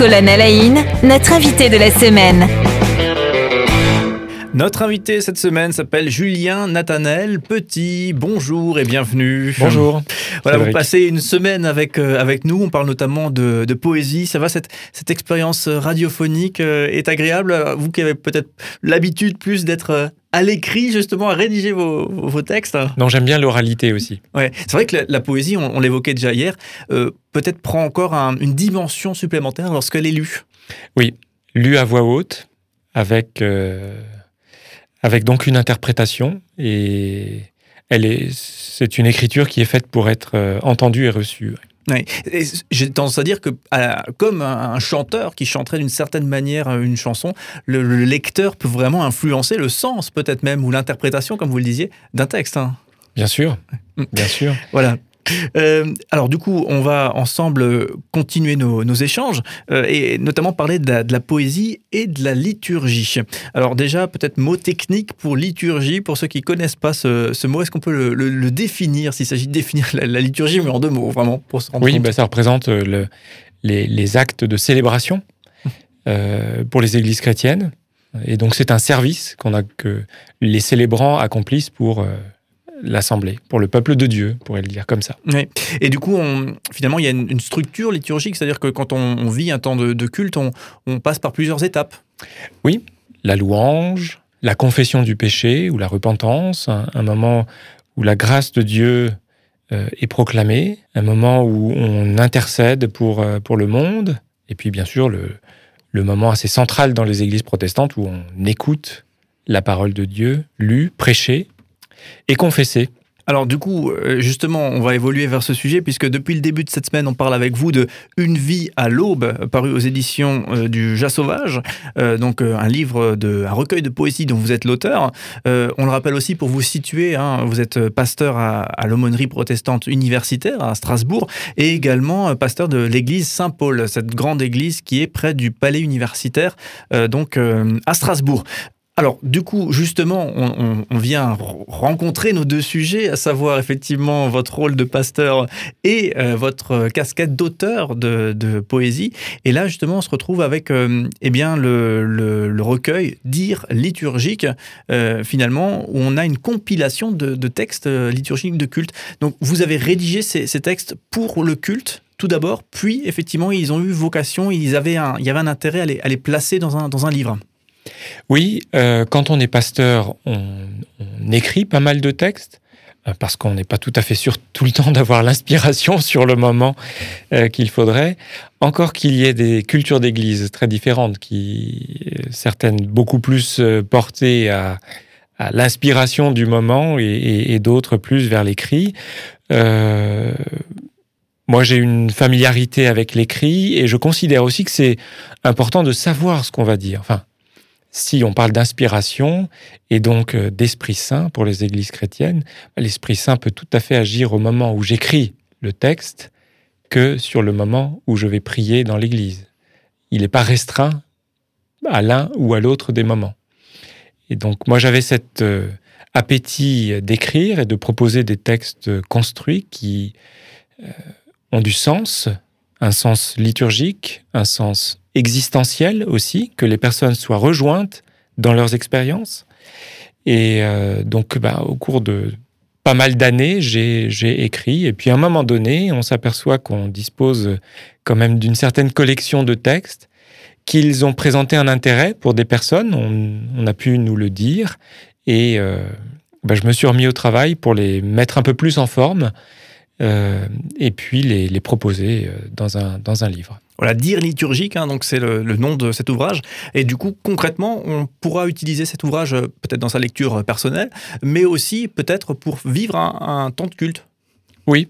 Colonel Aïn, notre invité de la semaine. Notre invité cette semaine s'appelle Julien Nathanel Petit. Bonjour et bienvenue. Bonjour. Voilà, vous passez une semaine avec, euh, avec nous. On parle notamment de, de poésie. Ça va, cette, cette expérience radiophonique euh, est agréable? Vous qui avez peut-être l'habitude plus d'être euh, à l'écrit, justement, à rédiger vos, vos textes Non, j'aime bien l'oralité aussi. Ouais, c'est vrai que la, poésie, on, l'évoquait déjà hier, peut-être prend encore une dimension supplémentaire lorsqu'elle est lue. Oui, lue à voix haute, avec avec donc une interprétation et elle est, c'est une écriture qui est faite pour être euh, entendue et reçue. Oui. J'ai tendance à dire que, comme un, chanteur qui chanterait d'une certaine manière une chanson, le, lecteur peut vraiment influencer le sens, peut-être même, ou l'interprétation, comme vous le disiez, d'un texte. Hein. Bien sûr, bien sûr. Voilà. Euh, alors du coup, on va ensemble continuer nos, échanges euh, et notamment parler de la, poésie et de la liturgie. Alors déjà, peut-être mot technique pour liturgie, pour ceux qui connaissent pas ce, mot, est-ce qu'on peut le, définir, s'il s'agit de définir la, liturgie, mais en deux mots, vraiment, pour se rendre Oui, bah, ça représente euh, les, actes de célébration pour les églises chrétiennes. Et donc c'est un service qu'on a que les célébrants accomplissent pour l'Assemblée, pour le peuple de Dieu, on pourrait le dire comme ça. Et du coup, on, finalement, il y a une, structure liturgique, c'est-à-dire que quand on, vit un temps de, culte, on, passe par plusieurs étapes. Oui, la louange, la confession du péché ou la repentance, un, moment où la grâce de Dieu euh, est proclamée, un moment où on intercède pour, euh, pour le monde, et puis bien sûr le, le moment assez central dans les églises protestantes où on écoute la parole de Dieu lue, prêchée, et confesser. Alors du coup, euh, justement, on va évoluer vers ce sujet puisque depuis le début de cette semaine, on parle avec vous de Une vie à l'aube, paru aux éditions euh, du Jas Sauvage, euh, donc un livre, de, un recueil de poésie dont vous êtes l'auteur. on le rappelle aussi pour vous situer, hein, vous êtes pasteur à, à l'aumônerie protestante universitaire à Strasbourg et également pasteur de l'église Saint-Paul, cette grande église qui est près du palais universitaire, donc à Strasbourg. Alors, du coup, justement, on, vient rencontrer nos deux sujets, à savoir effectivement votre rôle de pasteur et euh, votre casquette d'auteur de, poésie. Et là, justement, on se retrouve avec euh, eh bien, le, recueil Dire liturgique, euh, finalement, où on a une compilation de, textes liturgiques de culte. Donc, vous avez rédigé ces, textes pour le culte tout d'abord, puis effectivement, ils ont eu vocation, ils avaient il y avait un intérêt à les, placer dans un livre. Oui, euh, quand on est pasteur, on, écrit pas mal de textes euh, parce qu'on n'est pas tout à fait sûr tout le temps d'avoir l'inspiration sur le moment euh, qu'il faudrait. Encore qu'il y ait des cultures d'église très différentes, qui certaines beaucoup plus portées à, l'inspiration du moment et, d'autres plus vers l'écrit. moi, j'ai une familiarité avec l'écrit et je considère aussi que c'est important de savoir ce qu'on va dire. Enfin, si on parle d'inspiration et donc euh, d'Esprit Saint pour les églises chrétiennes, l'Esprit Saint peut tout à fait agir au moment où j'écris le texte que sur le moment où je vais prier dans l'église. Il n'est pas restreint à l'un ou à l'autre des moments. Et donc moi j'avais cet euh, appétit d'écrire et de proposer des textes construits qui euh, ont du sens, un sens liturgique, un sens existentielle aussi, que les personnes soient rejointes dans leurs expériences. Et euh, donc, bah, au cours de pas mal d'années, j'ai écrit. Et puis, à un moment donné, on s'aperçoit qu'on dispose quand même d'une certaine collection de textes, qu'ils ont présenté un intérêt pour des personnes. On, a pu nous le dire. Et euh, bah, je me suis remis au travail pour les mettre un peu plus en forme. Euh, et puis les, les proposer dans un, dans un livre. Voilà, dire liturgique, hein, donc c'est le, nom de cet ouvrage. Et du coup, concrètement, on pourra utiliser cet ouvrage euh, peut-être dans sa lecture euh, personnelle, mais aussi peut-être pour vivre un, temps de culte. Oui,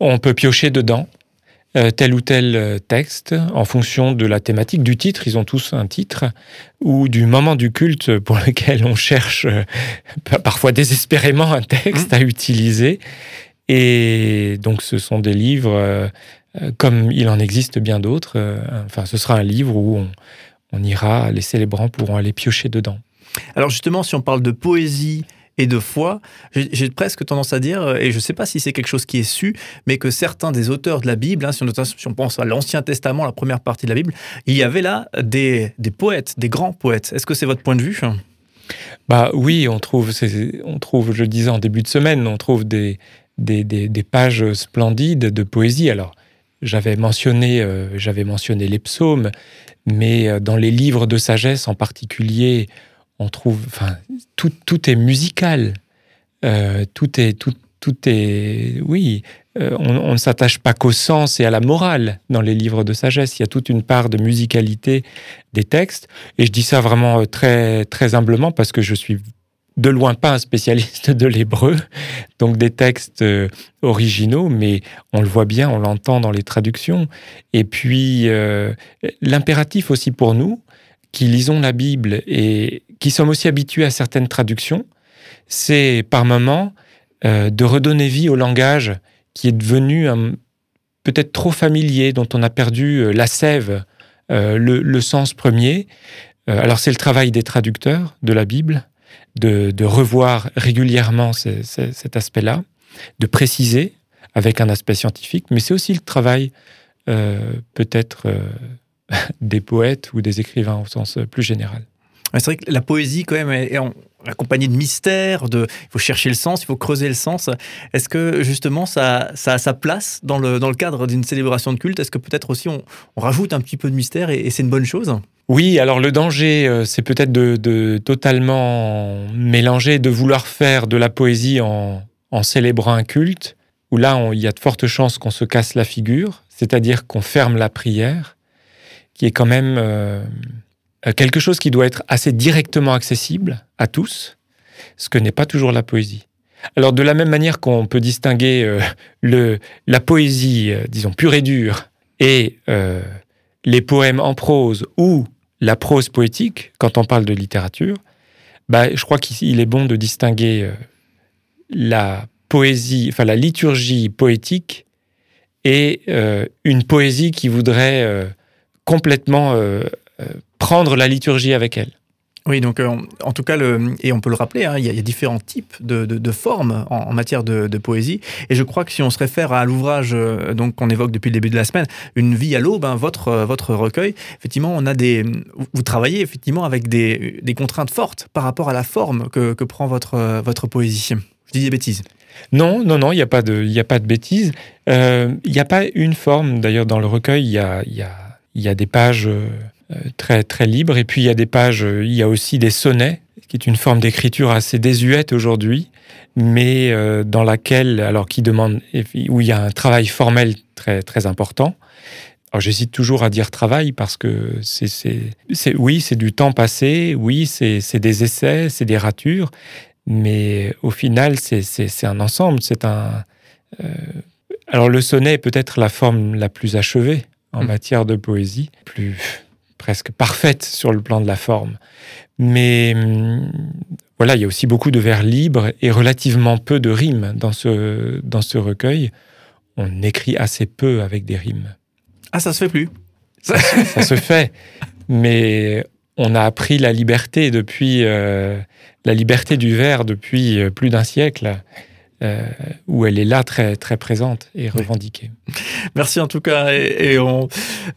on peut piocher dedans euh, tel ou tel texte en fonction de la thématique du titre. Ils ont tous un titre ou du moment du culte pour lequel on cherche parfois désespérément un texte mmh. à utiliser. Et donc, ce sont des livres euh, comme il en existe bien d'autres. Euh, enfin, ce sera un livre où on, ira, les célébrants pourront aller piocher dedans. Alors justement, si on parle de poésie et de foi. J'ai presque tendance à dire, et je ne sais pas si c'est quelque chose qui est su, mais que certains des auteurs de la Bible, hein, si, on, pense à l'Ancien Testament, la première partie de la Bible, il y avait là des, des poètes, des grands poètes. Est-ce que c'est votre point de vue? Bah oui, on trouve, on trouve, je le disais en début de semaine, on trouve des, des, pages splendides de poésie. Alors, j'avais mentionné, euh, mentionné les psaumes, mais euh, dans les livres de sagesse en particulier, on trouve, enfin, tout, tout est musical. Euh, tout est, tout, tout est, oui, on, on, ne s'attache pas qu'au sens et à la morale dans les livres de sagesse. Il y a toute une part de musicalité des textes. Et je dis ça vraiment très, très humblement parce que je suis de loin pas un spécialiste de l'hébreu, donc des textes euh, originaux, mais on le voit bien, on l'entend dans les traductions. Et puis euh, l'impératif aussi pour nous, qui lisons la Bible et qui sommes aussi habitués à certaines traductions, c'est par moments euh, de redonner vie au langage qui est devenu peut-être trop familier, dont on a perdu la sève, le, sens premier. alors c'est le travail des traducteurs de la Bible, de, revoir régulièrement cet aspect-là, de préciser avec un aspect scientifique, mais c'est aussi le travail euh, peut-être euh, des poètes ou des écrivains au sens plus général. C'est vrai que la poésie, quand même, est, accompagnée de mystères, de, il faut chercher le sens, il faut creuser le sens. Est-ce que justement ça, ça a sa place dans le, dans le cadre d'une célébration de culte? Est-ce que peut-être aussi on, rajoute un petit peu de mystère et c'est une bonne chose? Oui, alors le danger, euh, c'est peut-être de, totalement mélanger, de vouloir faire de la poésie en, célébrant un culte, où là, il y a de fortes chances qu'on se casse la figure, c'est-à-dire qu'on ferme la prière, qui est quand même euh, quelque chose qui doit être assez directement accessible à tous, ce que n'est pas toujours la poésie. Alors de la même manière qu'on peut distinguer euh, le, la poésie, disons, pure et dure, et les poèmes en prose ou la prose poétique, quand on parle de littérature, bah, je crois qu'il est bon de distinguer euh, la poésie, enfin la liturgie poétique et euh, une poésie qui voudrait euh, complètement prendre la liturgie avec elle. Oui, donc euh, en tout cas, et on peut le rappeler, hein, il, y a, différents types de, formes en, matière de, poésie. Et je crois que si on se réfère à l'ouvrage euh, qu'on évoque depuis le début de la semaine, Une vie à l'aube, hein, votre, euh, votre recueil, effectivement, on a des, vous travaillez effectivement avec des, contraintes fortes par rapport à la forme que, prend votre, poésie. Je dis des bêtises. Non, non, non, il n'y a pas de, de bêtises. Il n'y a pas une forme. D'ailleurs, dans le recueil, il y a, y, y des pages très, très libre. Et puis il y a des pages, euh, il y a aussi des sonnets, qui est une forme d'écriture assez désuète aujourd'hui, mais euh, dans laquelle, alors qui demande, où il y a un travail formel très, très important. Alors j'hésite toujours à dire travail parce que c'est, c'est, oui, c'est du temps passé, oui, c'est, c'est des essais, c'est des ratures, mais au final, c'est, c'est, c'est un ensemble, c'est un... alors le sonnet est peut-être la forme la plus achevée en mmh. matière de poésie, plus presque parfaite sur le plan de la forme. Mais hum, voilà, il y a aussi beaucoup de vers libres et relativement peu de rimes dans ce, dans ce recueil. On écrit assez peu avec des rimes. Ah, ça se fait plus Ça, se fait, mais on a appris la liberté depuis euh, la liberté du vers depuis euh, plus d'un siècle. Euh, où elle est là très, très présente et revendiquée. Merci en tout cas. Et, on,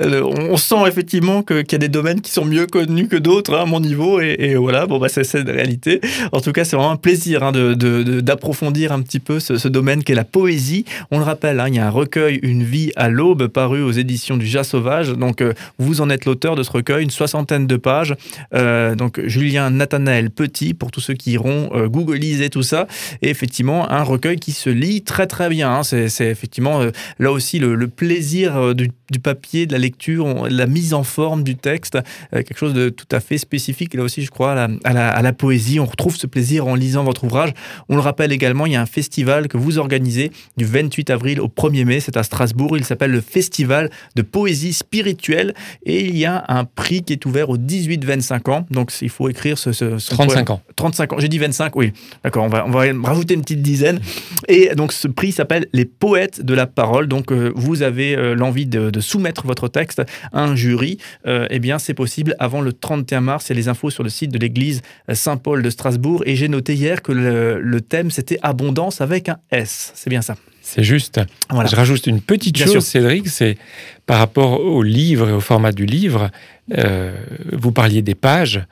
on, sent effectivement qu'il y a des domaines qui sont mieux connus que d'autres hein, à mon niveau. Et, voilà, bon, bah, c'est une réalité. En tout cas, c'est vraiment un plaisir hein, d'approfondir un petit peu ce, domaine qu'est la poésie. On le rappelle, hein, il y a un recueil, Une vie à l'aube, paru aux éditions du Jas Sauvage. Donc, euh, vous en êtes l'auteur de ce recueil, une soixantaine de pages. Euh, donc, Julien Nathanaël Petit, pour tous ceux qui iront googliser tout ça. Et effectivement, un recueil qui se lit très très bien. Hein. C'est effectivement euh, là aussi le, plaisir euh, du, papier, de la lecture, la mise en forme du texte, euh, quelque chose de tout à fait spécifique. là aussi, je crois, à la, poésie. On retrouve ce plaisir en lisant votre ouvrage. On le rappelle également, il y a un festival que vous organisez du 28 avril au 1er mai. C'est à Strasbourg. Il s'appelle le Festival de poésie spirituelle. Et il y a un prix qui est ouvert aux 18-25 ans. Donc il faut écrire ce, 35 ans. 35 ans. J'ai dit 25, oui. D'accord, on va, on va rajouter une petite dizaine. Et donc ce prix s'appelle les poètes de la parole. Donc euh, vous avez euh, l'envie de, de soumettre votre texte à un jury. Euh, eh bien c'est possible avant le 31 mars. Il y a les infos sur le site de l'église Saint-Paul de Strasbourg. Et j'ai noté hier que le, le thème c'était abondance avec un S. C'est bien ça. C'est juste. Voilà. Je rajoute une petite Bien chose, sûr. Cédric, c'est par rapport au livre et au format du livre, euh, vous parliez des pages.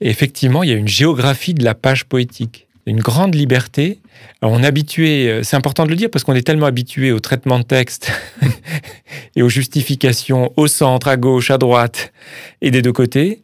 Et effectivement, il y a une géographie de la page poétique, une grande liberté. On est habitué, euh, c'est important de le dire parce qu'on est tellement habitué au traitement de texte et aux justifications au centre, à gauche, à droite et des deux côtés.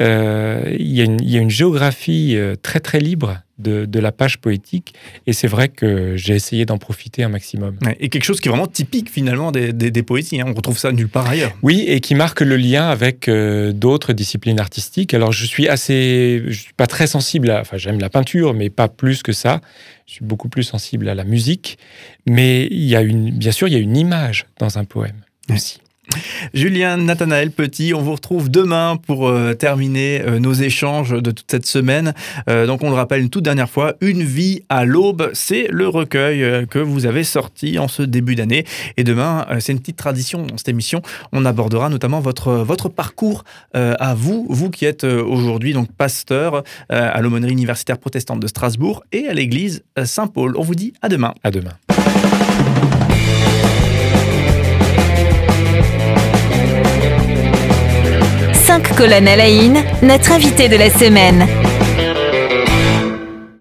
Euh, il, y a une, il y a une géographie euh, très très libre de, de la page poétique et c'est vrai que j'ai essayé d'en profiter un maximum. Et quelque chose qui est vraiment typique finalement des, des, des poésies. hein. On retrouve ça nulle part ailleurs. Oui, et qui marque le lien avec euh, d'autres disciplines artistiques. Alors, je suis assez, je suis pas très sensible à, enfin, j'aime la peinture, mais pas plus que ça. Je suis beaucoup plus sensible à la musique. Mais il y a une, bien sûr, il y a une image dans un poème aussi. Julien Nathanaël Petit, on vous retrouve demain pour euh, terminer euh, nos échanges de toute cette semaine. Euh, donc on le rappelle une toute dernière fois, Une vie à l'aube, c'est le recueil que vous avez sorti en ce début d'année. Et demain, c'est une petite tradition dans cette émission, on abordera notamment votre, votre parcours à vous, vous qui êtes aujourd'hui donc pasteur à l'aumônerie universitaire protestante de Strasbourg et à l'église Saint-Paul. On vous dit à demain. À demain. Cinq colonnes à la une, notre invité de la semaine.